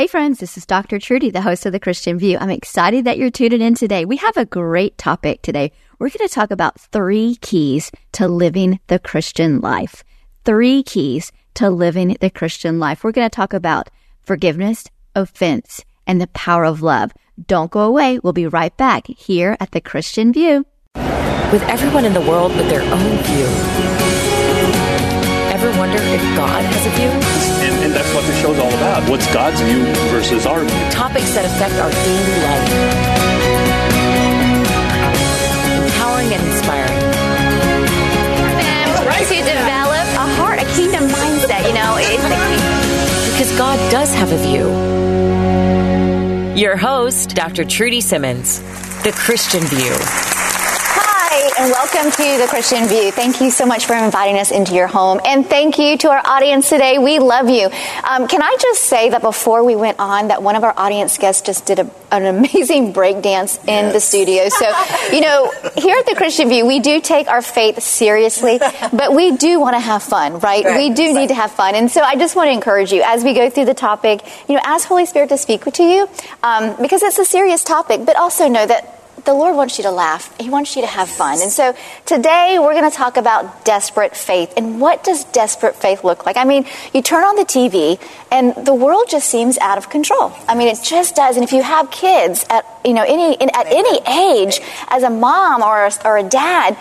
Hey friends, this is Dr. Trudy, the host of The Christian View. I'm excited that you're tuning in today. We have a great topic today. We're going to talk about three keys to living the Christian life. Three keys to living the Christian life. We're going to talk about forgiveness, offense, and the power of love. Don't go away. We'll be right back here at The Christian View. With everyone in the world with their own view. Ever wonder if God has a view? And, and that's what the show's all about. What's God's view versus our view? Topics that affect our daily life. Empowering and inspiring. to develop a heart, a kingdom mindset. You know, it's the key. Because God does have a view. Your host, Dr. Trudy Simmons, The Christian View. And welcome to the Christian View. Thank you so much for inviting us into your home, and thank you to our audience today. We love you. Um, can I just say that before we went on, that one of our audience guests just did a, an amazing break dance in the studio. So, you know, here at the Christian View, we do take our faith seriously, but we do want to have fun, right? Right. We do need to have fun, and so I just want to encourage you as we go through the topic. You know, ask Holy Spirit to speak to you um, because it's a serious topic, but also know that the Lord wants you to laugh. He wants you to have fun. And so today we're going to talk about desperate faith. And what does desperate faith look like? I mean, you turn on the TV and the world just seems out of control. I mean, it just does. And if you have kids at, you know, any, in, at any age, as a mom or a, or a dad,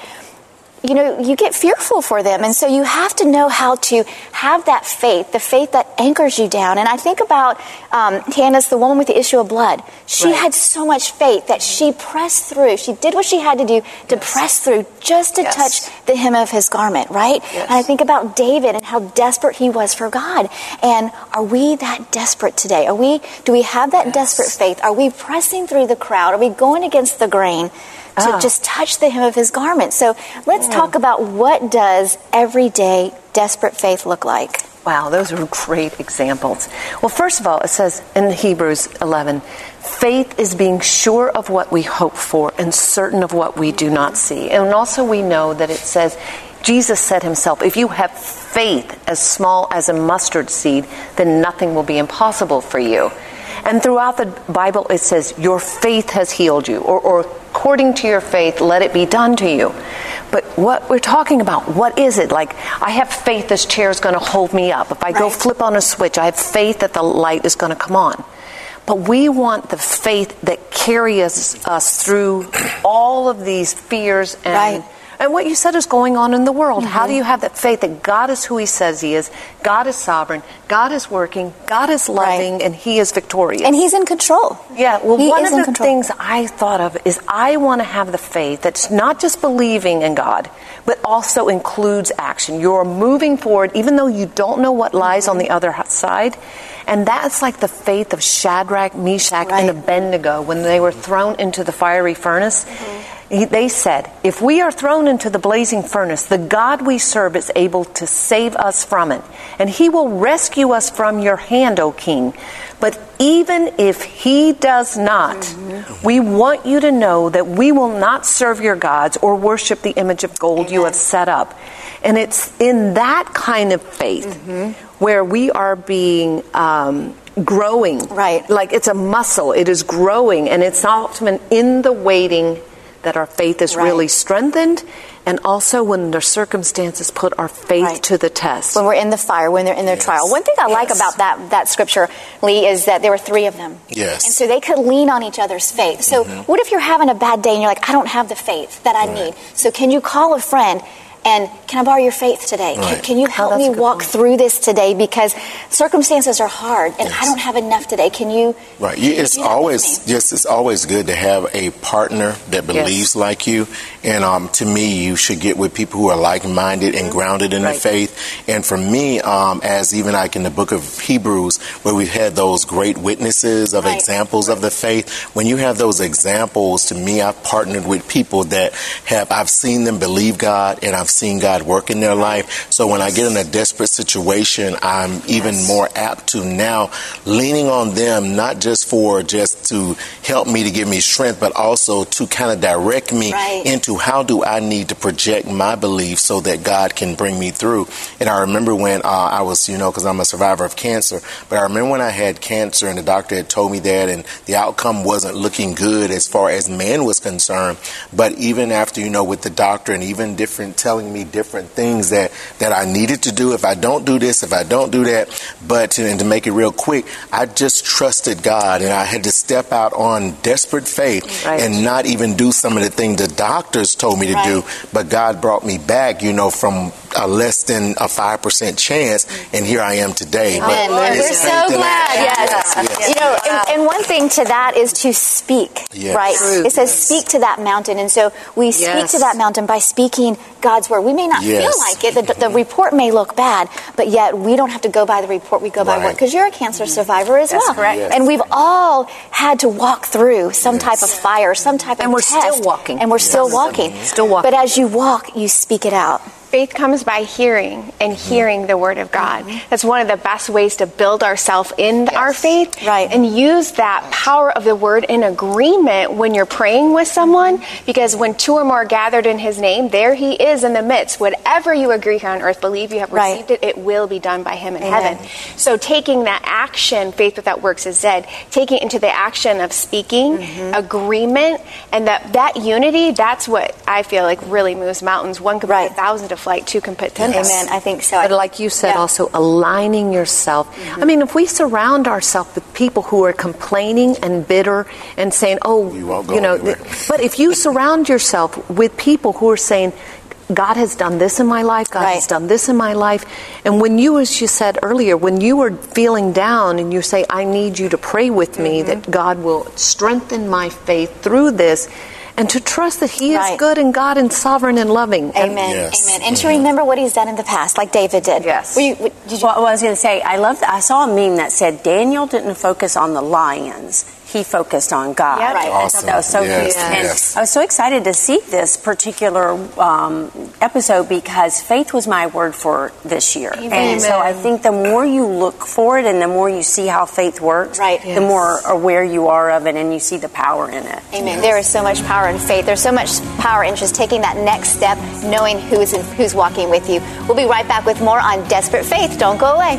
you know, you get fearful for them. And so you have to know how to have that faith, the faith that anchors you down. And I think about um, Candace, the woman with the issue of blood. She had so much faith that she pressed through. She did what she had to do to press through just to Yes. touch the hem of his garment, right? Yes. And I think about David and how desperate he was for God. And are we that desperate today? Are we, do we have that desperate faith? Are we pressing through the crowd? Are we going against the grain? To Ah. just touch the hem of his garment. So let's talk about what does everyday desperate faith look like. Wow, those are great examples. Well, first of all, it says in Hebrews 11, faith is being sure of what we hope for and certain of what we do not see. And also, we know that it says, Jesus said himself, if you have faith as small as a mustard seed, then nothing will be impossible for you. And throughout the Bible, it says, Your faith has healed you, or, or according to your faith, let it be done to you. But what we're talking about, what is it? Like, I have faith this chair is going to hold me up. If I go flip on a switch, I have faith that the light is going to come on. But we want the faith that carries us through all of these fears and. Right. And what you said is going on in the world. How Mm-hmm. do you have that faith that God is who He says He is? God is sovereign. God is working. God is loving, and He is victorious. And he's in control. Yeah, well, He one of the control. things I thought of is I want to have the faith that's not just believing in God, but also includes action. You're moving forward, even though you don't know what lies on the other side. And that's like the faith of Shadrach, Meshach, and Right. Abednego when they were thrown into the fiery furnace. He- They said, If we are thrown into the blazing furnace, the God we serve is able to save us from it, and he will rescue us from your hand, O king. But even if he does not, we want you to know that we will not serve your gods or worship the image of gold you have set up. And it's in that kind of faith where we are being um, growing. Right. Like it's a muscle, it is growing, and it's often in the waiting that our faith is Right. really strengthened, and also when the circumstances put our faith Right. to the test. When we're in the fire, when they're in their trial. One thing I like about that, that scripture, Lee, is that there were three of them. Yes. And so they could lean on each other's faith. So mm-hmm. what if you're having a bad day and you're like, I don't have the faith that I need? So can you call a friend and can I borrow your faith today? Can, Right. can you help me walk through this today because circumstances are hard and I don't have enough today. Can you? Right. can You, you it's do always yes. It's always good to have a partner that believes like you. And um, to me, you should get with people who are like-minded and grounded in Right. the faith. And for me, um, as even like in the book of Hebrews, where we've had those great witnesses of Right. examples of the faith, when you have those examples, to me, I've partnered with people that have I've seen them believe God and I've seen God work in their life. So when I get in a desperate situation, I'm even more apt to now leaning on them, not just for just to help me to give me strength, but also to kind of direct me Right. into how do I need to project my beliefs so that God can bring me through. And I remember when uh, I was, you know, because I'm a survivor of cancer, but I remember when I had cancer and the doctor had told me that and the outcome wasn't looking good as far as man was concerned. But even after, you know, with the doctor and even different telling me different things that, that I needed to do if I don't do this, if I don't do that. But to, and to make it real quick, I just trusted God and I had to step out on desperate faith Right. and not even do some of the things the doctors told me to do. But God brought me back, you know, from a less than a 5% chance. And here I am today. But Amen. it's We're so and glad. action. Yes. yes. You know, and, and one thing to that is to speak, Yes. right? True. It says Yes. speak to that mountain. And so we speak Yes. to that mountain by speaking God's word. We may not Yes. feel like it. The, the report may look bad, but yet we don't have to go by the report. We go by Right. what? Because you're a cancer survivor as That's well. correct. Yes. And we've all had to walk through some type of fire, some type And of And we're test. still walking. And we're still walking. Still walking. But as you walk, you speak it out. Faith comes by hearing and mm-hmm. hearing the word of God. Mm-hmm. That's one of the best ways to build ourselves in our faith. Right. And use that power of the word in agreement when you're praying with someone mm-hmm. because when two or more are gathered in his name, there he is in the midst. Whatever you agree on earth, believe you have Right. received it, it will be done by him in Amen. heaven. So taking that action, faith without works is dead, taking it into the action of speaking, agreement, and that, that unity, that's what I feel like really moves mountains. One can Right. a thousand to flight, two can put ten to Amen. I think so. But like you said, Yeah. also aligning yourself. Mm-hmm. I mean, if we surround ourselves with people who are complaining and bitter and saying, "Oh, We won't go you know," anywhere. but if you surround yourself with people who are saying, "God has done this in my life. God Right. has done this in my life," and when you, as you said earlier, when you are feeling down and you say, "I need you to pray with me mm-hmm. that God will strengthen my faith through this." And to trust that He Right. is good and God and sovereign and loving. And- Amen. Yes. Amen. And to remember what he's done in the past, like David did. Yes. Were you, w- did you, Well, I was going to say, I love. I saw a meme that said Daniel didn't focus on the lions. He focused on God. Yeah, right. I thought that was so Awesome. Yes, And yes. I was so excited to see this particular um, episode because faith was my word for this year. And so I think the more you look for it and the more you see how faith works, Right. the more aware you are of it and you see the power in it. Amen. There is so much power in faith. There's so much power in just taking that next step, knowing who's who's walking with you. We'll be right back with more on desperate faith. Don't go away.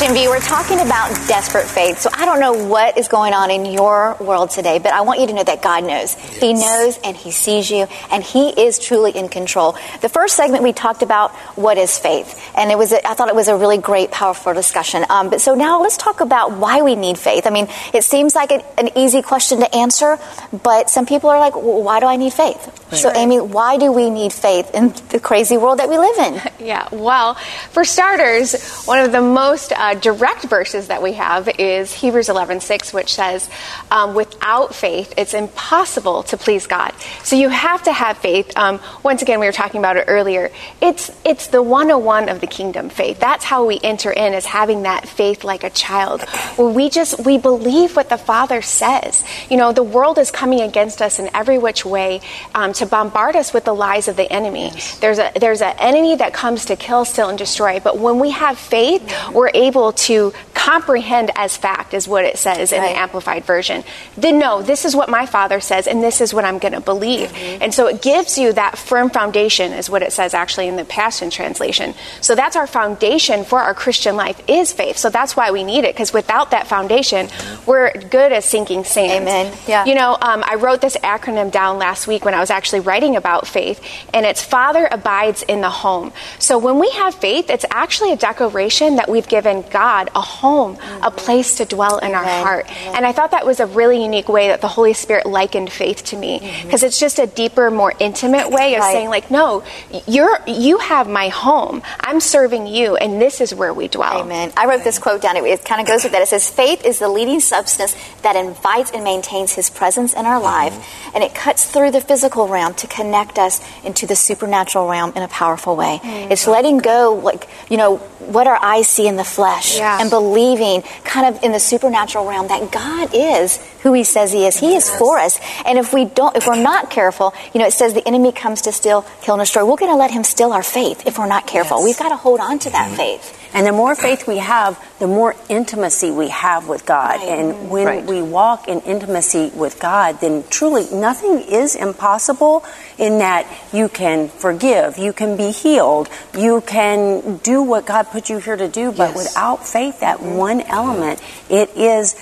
View. We're talking about desperate faith. So I don't know what is going on in your world today, but I want you to know that God knows. He knows and He sees you, and He is truly in control. The first segment we talked about what is faith, and it was a, I thought it was a really great, powerful discussion. Um, but so now let's talk about why we need faith. I mean, it seems like an, an easy question to answer, but some people are like, well, why do I need faith? So Amy, why do we need faith in the crazy world that we live in? Yeah, well, for starters, one of the most uh, direct verses that we have is Hebrews 11:6, which says, um, "Without faith, it's impossible to please God." So you have to have faith. Um, once again, we were talking about it earlier. It's it's the 101 of the kingdom faith. That's how we enter in, as having that faith like a child, where we just we believe what the Father says. You know, the world is coming against us in every which way um, to bombard us with the lies of the enemy. There's a there's an enemy that comes to kill, steal, and destroy. But when we have faith, we're able to comprehend as fact, is what it says in Right. the Amplified Version. Then no, this is what my Father says, and this is what I'm going to believe. And so it gives you that firm foundation, is what it says actually in the Passion Translation. So that's our foundation for our Christian life is faith. So that's why we need it, because without that foundation, we're good as sinking sand. Amen. Yeah. You know, um, I wrote this acronym down last week when I was actually writing about faith, and it's Father abides in the home. So when we have faith, it's actually a declaration that we've given God a home home, a mm-hmm. place to dwell in our heart. And I thought that was a really unique way that the Holy Spirit likened faith to me mm-hmm. because it's just a deeper, more intimate way of Right. saying like, no, you're you have my home. I'm serving you and this is where we dwell. Amen. I wrote this quote down. It, it kind of goes with that. It says, Faith is the leading substance that invites and maintains his presence in our life, mm-hmm. and it cuts through the physical realm to connect us into the supernatural realm in a powerful way. It's letting go, like, you know, what our eyes see in the flesh Yeah. and believing kind of in the supernatural realm that God is who he says he is. He is for us. And if we don't, if we're not careful, you know, it says the enemy comes to steal, kill, and destroy. We're going to let him steal our faith if we're not careful. We've got to hold on to that mm-hmm. faith. And the more faith we have, the more intimacy we have with God. Right. And when Right. we walk in intimacy with God, then truly nothing is impossible in that you can forgive, you can be healed, you can do what God put you here to do. But Yes. without faith, that mm-hmm. one element, it is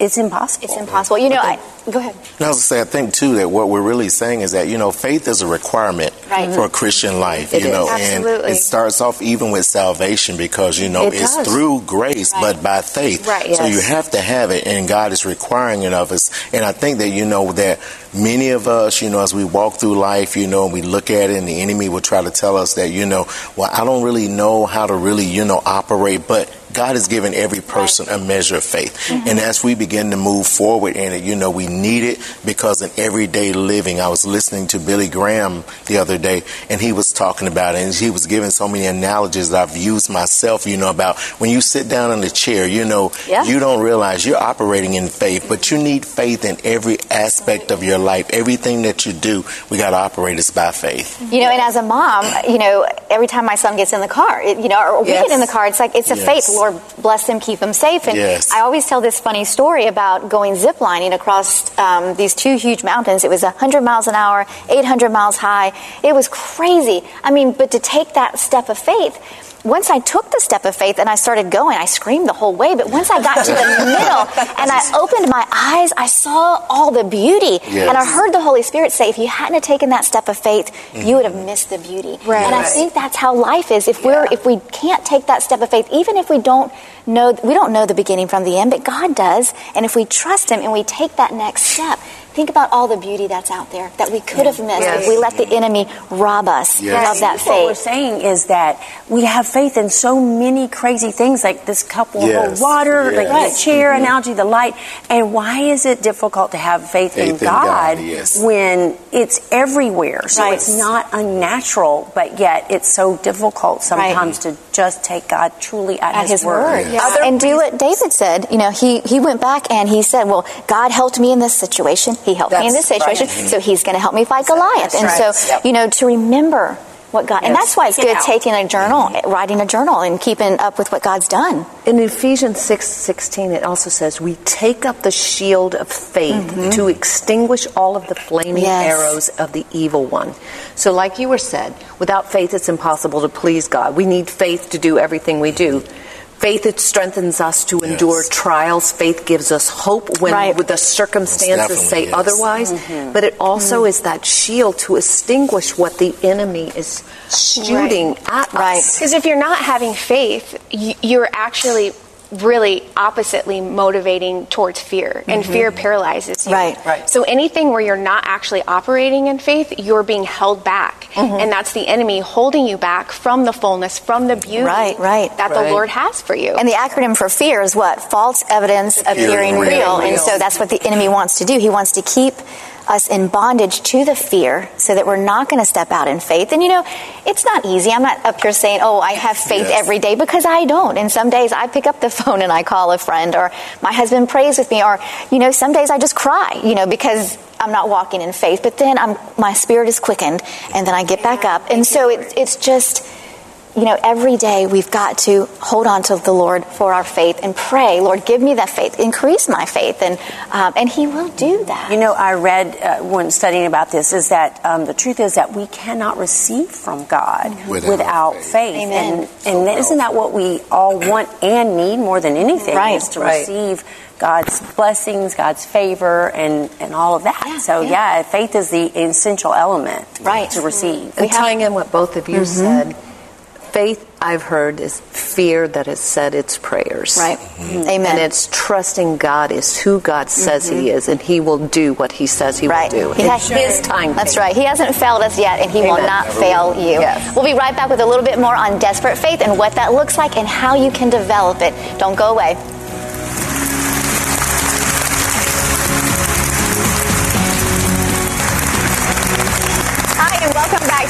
it's impossible. It's impossible. You know, I, go ahead. And I was to say, I think too that what we're really saying is that you know faith is a requirement Right. for a Christian life. It you is. know, Absolutely. and it starts off even with salvation because you know It it's does. through grace, but by faith. Right. So you have to have it, and God is requiring it of us. And I think that you know that many of us, you know, as we walk through life, you know, and we look at it, and the enemy will try to tell us that you know, well, I don't really know how to really you know operate, but God has given every person a measure of faith. Mm-hmm. And as we begin to move forward in it, you know, we need it because in everyday living, I was listening to Billy Graham the other day and he was talking about it and he was giving so many analogies that I've used myself, you know, about when you sit down in the chair, you know, Yeah. you don't realize you're operating in faith, but you need faith in every aspect of your life. Everything that you do, we got to operate is by faith. You know, and as a mom, you know, every time my son gets in the car, it, you know, or we Yes. get in the car, it's like it's a Yes. faith. Lord bless them, keep them safe. And Yes. I always tell this funny story about going ziplining across um, these two huge mountains. It was 100 miles an hour, 800 miles high. It was crazy. I mean, but to take that step of faith. Once I took the step of faith and I started going, I screamed the whole way. But once I got to the middle and I opened my eyes, I saw all the beauty. Yes. And I heard the Holy Spirit say, if you hadn't have taken that step of faith, you would have missed the beauty. Right. And I think that's how life is. If we're if we can't take that step of faith, even if we don't know we don't know the beginning from the end, but God does. And if we trust Him and we take that next step, think about all the beauty that's out there that we could have missed Yes. if we let the enemy rob us Yes. of that faith. What we're saying is that we have faith in so many crazy things, like this cup will Yes. hold water, like Yes. the chair mm-hmm. analogy, the light. And why is it difficult to have faith, Faith in in God, God, yes. when it's everywhere? So Right. it's not unnatural, but yet it's so difficult sometimes to just take God truly at, At his word, Yeah. Other and do what David said. You know, he he went back and he said, "Well, God helped me in this situation. He helped me in this That's right. situation, so He's going to help me fight Goliath." That's and right. so, Yep. you know, to remember what God, and that's why it's Speak it good out. taking a journal, writing a journal, and keeping up with what God's done. In Ephesians six sixteen, it also says, We take up the shield of faith mm-hmm. to extinguish all of the flaming Yes. arrows of the evil one. So, like you were said, without faith, it's impossible to please God. We need faith to do everything we do. Faith it strengthens us to endure Yes. trials. Faith gives us hope when Right. the circumstances Most say definitely, yes. otherwise. Mm-hmm. But it also mm-hmm. is that shield to extinguish what the enemy is shooting at Right. us. Because if you're not having faith, you're actually really oppositely motivating towards fear, and mm-hmm. fear paralyzes you. Right. Right. So anything where you're not actually operating in faith, you're being held back, mm-hmm. and that's the enemy holding you back from the fullness, from the beauty Right, right. that the Lord has for you. And the acronym for fear is what? False evidence appearing real. real. And so that's what the enemy wants to do. He wants to keep us in bondage to the fear so that we're not going to step out in faith. And you know, it's not easy. I'm not up here saying, oh, I have faith Yes. every day because I don't. And some days I pick up the phone and I call a friend or my husband prays with me or, you know, some days I just cry, you know, because I'm not walking in faith. But then I'm, my spirit is quickened and then I get back up. And so it, it's just, you know, every day we've got to hold on to the Lord for our faith and pray, Lord, give me that faith, increase my faith, and um, and He will do that. You know, I read uh, when studying about this is that um, the truth is that we cannot receive from God Without without, faith. faith. Amen. And, and isn't that what we all want and need more than anything? Right. Is to Right. receive God's blessings, God's favor, and, and all of that. Yeah, so, yeah. yeah. faith is the essential element Right. to receive. And tying in what both of you said, faith, I've heard is fear that has said its prayers. Right. Mm-hmm. Amen. And it's trusting God is who God says mm-hmm. He is, and He will do what He says He right. will do. He has His time. That's right. He hasn't failed us yet, and He Amen. will not Never fail will. you. Yes. We'll be right back with a little bit more on desperate faith and what that looks like and how you can develop it. Don't go away.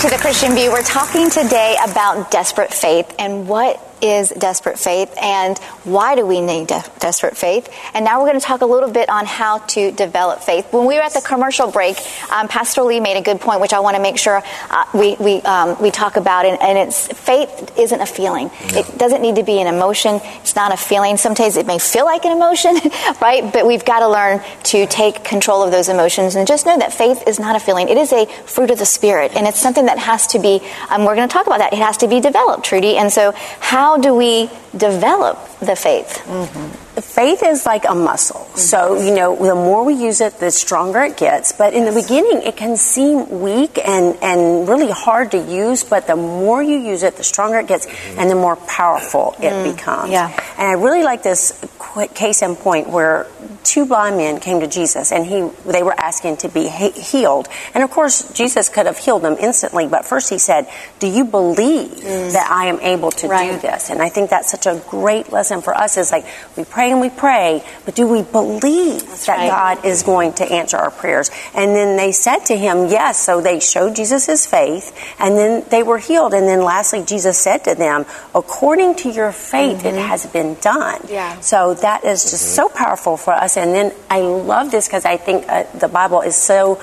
To the Christian View. We're talking today about desperate faith and what is desperate faith and why do we need de- desperate faith. And now we're going to talk a little bit on how to develop faith. When we were at the commercial break, um, Pastor Lee made a good point, which I want to make sure uh, we, we, um, we talk about. And, and, it's faith isn't a feeling. It doesn't need to be an emotion. It's not a feeling. Sometimes it may feel like an emotion, right? But we've got to learn to take control of those emotions and just know that faith is not a feeling. It is a fruit of the Spirit. And it's something that has to be, um, we're going to talk about that. It has to be developed, Trudy. And so how how do we develop the faith? Mm-hmm. Faith is like a muscle. Mm-hmm. So, you know, the more we use it, the stronger it gets. But in the beginning, it can seem weak and, and really hard to use, but the more you use it, the stronger it gets mm-hmm. and the more powerful it mm. becomes. Yeah. And I really like this case in point where two blind men came to Jesus and he they were asking to be healed. And of course, Jesus could have healed them instantly, but first he said, "Do you believe mm. that I am able to right. do this?" And I think that's such a great lesson for us is like we pray and we pray, but do we believe that's that right. God is going to answer our prayers? And then they said to him, "Yes." So they showed Jesus his faith, and then they were healed. And then lastly, Jesus said to them, "According to your faith, mm-hmm. it has been done." Yeah. So that is just mm-hmm. so powerful for us and then I love this because I think uh, the Bible is so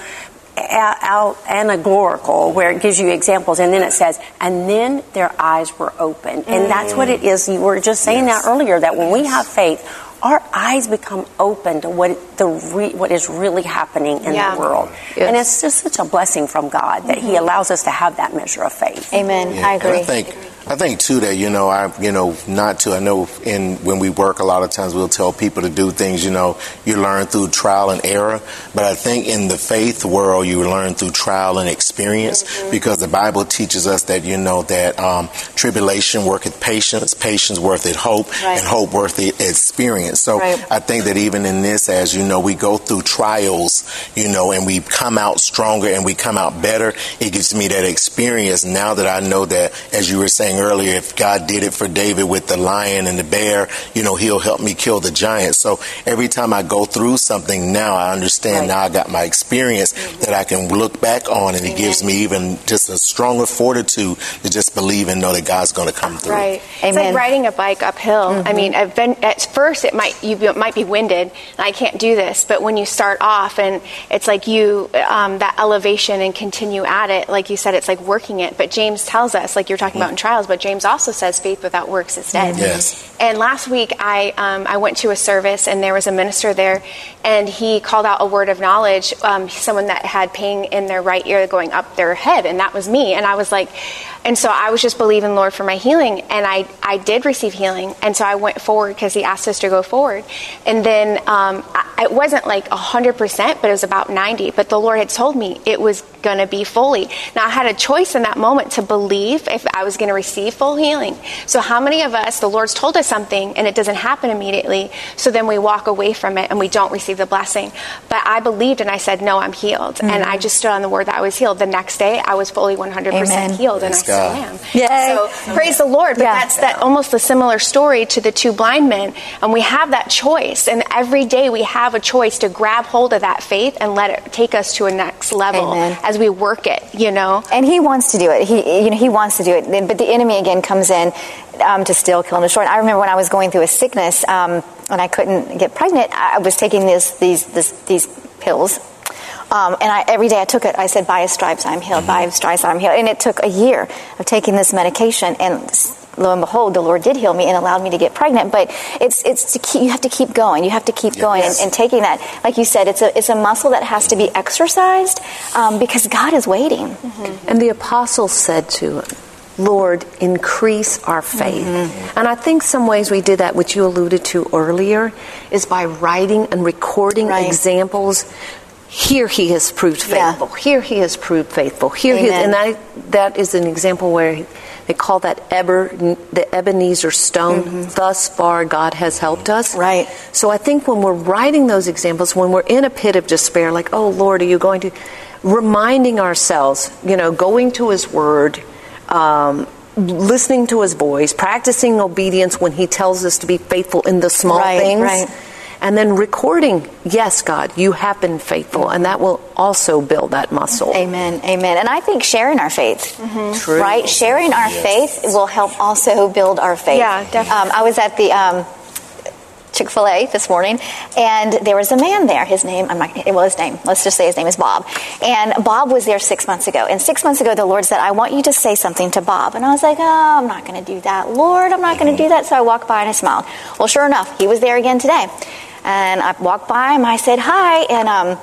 out allegorical where it gives you examples and then it says and then their eyes were open and mm. that's what it is you were just saying yes. that earlier that when we have faith our eyes become open to what the re, what is really happening in yeah. the world yes. and it's just such a blessing from god that mm-hmm. he allows us to have that measure of faith amen yeah. i agree I think I think too that you know I you know not to I know in when we work a lot of times we'll tell people to do things you know you learn through trial and error but I think in the faith world you learn through trial and experience mm-hmm. because the Bible teaches us that you know that um, tribulation worketh patience patience worketh hope right. and hope worketh experience so right. I think that even in this as you know we go through trials you know and we come out stronger and we come out better it gives me that experience now that I know that as you were saying saying earlier, if God did it for David with the lion and the bear, you know, he'll help me kill the giant. So every time I go through something now, I understand right. now I got my experience mm-hmm. that I can look back on and it gives me even just a stronger fortitude to just believe and know that God's going to come through. Right. Amen. It's like riding a bike uphill. Mm-hmm. I mean, I've been, at first it might, you might be winded and I can't do this, but when you start off and it's like you, um, that elevation and continue at it, like you said, it's like working it. But James tells us, like you're talking mm-hmm. about in trials, but James also says faith without works is dead. Yes. And last week I um, I went to a service and there was a minister there, and he called out a word of knowledge. Um, someone that had pain in their right ear going up their head, and that was me. And I was like, and so I was just believing Lord for my healing, and I I did receive healing, and so I went forward because He asked us to go forward, and then um, I, it wasn't like hundred percent, but it was about ninety. But the Lord had told me it was going to be fully. Now I had a choice in that moment to believe if I was going to receive full healing. So how many of us the Lord's told us something and it doesn't happen immediately, so then we walk away from it and we don't receive the blessing. But I believed and I said, "No, I'm healed," mm-hmm. and I just stood on the word that I was healed. The next day, I was fully 100 percent healed, and I still am. Yay. So praise the Lord. But yeah. that's that almost a similar story to the two blind men, and we have that choice, and every day we have a choice to grab hold of that faith and let it take us to a next level. Amen as we work it, you know. And he wants to do it. He, you know, he wants to do it. But the enemy again comes in um, to steal, kill, and destroy. And I remember when I was going through a sickness um, and I couldn't get pregnant. I was taking this, these this, these pills. Um, and I, every day I took it, I said, by his stripes I'm healed, by his stripes I'm healed. And it took a year of taking this medication. And lo and behold, the Lord did heal me and allowed me to get pregnant. But it's it's to keep, you have to keep going. You have to keep going and, and, taking that. Like you said, it's a it's a muscle that has to be exercised um, because God is waiting. Mm-hmm. And the apostles said to him. Lord, increase our faith. Mm-hmm. And I think some ways we did that, which you alluded to earlier, is by writing and recording right. examples here he has proved faithful. Yeah. Here he has proved faithful. Here Amen. he and that that is an example where they call that Eber, the Ebenezer stone. Mm-hmm. Thus far, God has helped us. Right. So I think when we're writing those examples, when we're in a pit of despair, like, oh Lord, are you going to? Reminding ourselves, you know, going to His Word. Um, listening to his voice, practicing obedience when he tells us to be faithful in the small right, things. Right and then recording, yes, God, you have been faithful, and that will also build that muscle. Amen, amen. And I think sharing our faith, mm-hmm. True. right? Sharing our yes. faith will help also build our faith. Yeah, definitely. Um, I was at the. Um, Chick fil A this morning, and there was a man there. His name, I'm not, well, his name, let's just say his name is Bob. And Bob was there six months ago. And six months ago, the Lord said, I want you to say something to Bob. And I was like, oh, I'm not going to do that. Lord, I'm not going to do that. So I walked by and I smiled. Well, sure enough, he was there again today. And I walked by him, I said hi, and um,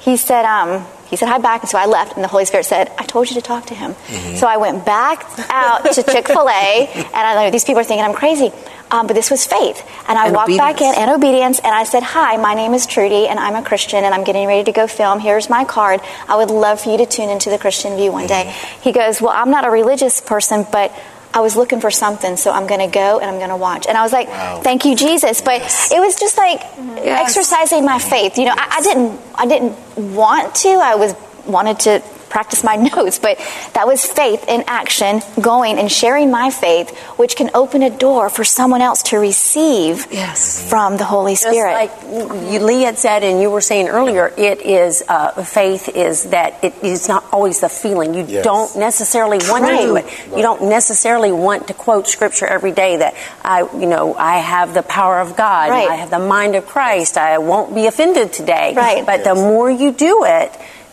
he said, um, he said hi back, and so I left, and the Holy Spirit said, I told you to talk to him. Mm-hmm. So I went back out to Chick fil A, and I know these people are thinking I'm crazy, um, but this was faith. And I and walked obedience. back in, and obedience, and I said, Hi, my name is Trudy, and I'm a Christian, and I'm getting ready to go film. Here's my card. I would love for you to tune into the Christian View one day. Mm-hmm. He goes, Well, I'm not a religious person, but I was looking for something, so I'm going to go and I'm going to watch. And I was like, wow. thank you, Jesus. But yes. it was just like yes. exercising my faith. You know, yes. I, I, didn't, I didn't want to. I was wanted to practice my notes, but that was faith in action, going and sharing my faith, which can open a door for someone else to receive yes. from the Holy Spirit. Just like you, Lee had said, and you were saying earlier, it is uh, faith is that it is not always the feeling. You yes. don't necessarily want right. to do it. Right. You don't necessarily want to quote scripture every day that I, you know, I have the power of God. Right. I have the mind of Christ. I won't be offended today. Right. But yes. the more you do it,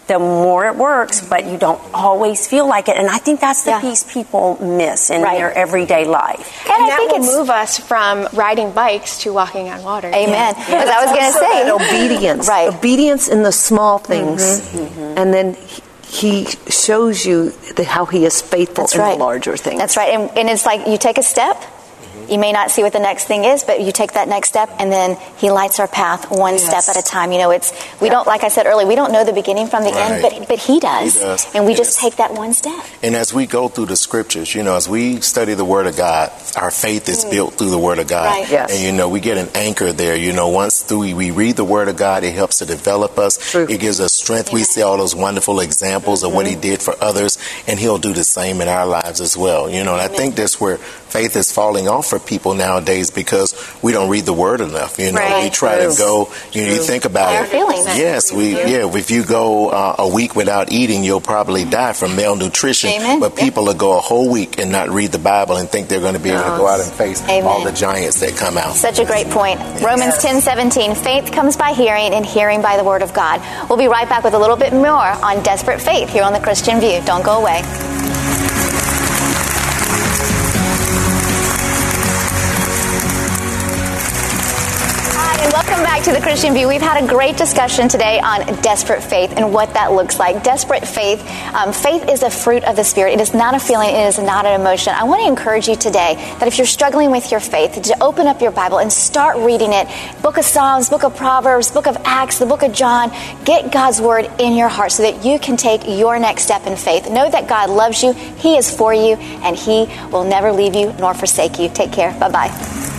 the more it works, but you don't always feel like it. And I think that's the yeah. piece people miss in right. their everyday life. And, and I think it move us from riding bikes to walking on water. Amen. Because yeah. I was going to say obedience, right? Obedience in the small things, mm-hmm. Mm-hmm. and then. He, shows you the, how he is faithful That's in right. the larger things. That's right. And, and it's like you take a step, you may not see what the next thing is, but you take that next step, and then He lights our path one yes. step at a time. You know, it's we yeah. don't like I said earlier, we don't know the beginning from the right. end, but but He does, he does. and we yes. just take that one step. And as we go through the scriptures, you know, as we study the Word of God, our faith is mm. built through the Word of God, right. yes. and you know, we get an anchor there. You know, once through we read the Word of God, it helps to develop us. True. It gives us strength. Amen. We see all those wonderful examples mm-hmm. of what He mm-hmm. did for others, and He'll do the same in our lives as well. You know, and Amen. I think that's where faith is falling off for people nowadays because we don't read the word enough. You know, right. we try True. to go. You know, you think about Our it. Feelings. Yes, we. Yeah, if you go uh, a week without eating, you'll probably die from malnutrition. Amen. But people will go a whole week and not read the Bible and think they're going to be able to go out and face Amen. all the giants that come out. Such a great point. Romans ten seventeen. Faith comes by hearing, and hearing by the word of God. We'll be right back with a little bit more on desperate faith here on the Christian View. Don't go away. Welcome back to the Christian View. We've had a great discussion today on desperate faith and what that looks like. Desperate faith, um, faith is a fruit of the Spirit. It is not a feeling, it is not an emotion. I want to encourage you today that if you're struggling with your faith, to open up your Bible and start reading it. Book of Psalms, Book of Proverbs, Book of Acts, the Book of John. Get God's Word in your heart so that you can take your next step in faith. Know that God loves you, He is for you, and He will never leave you nor forsake you. Take care. Bye bye.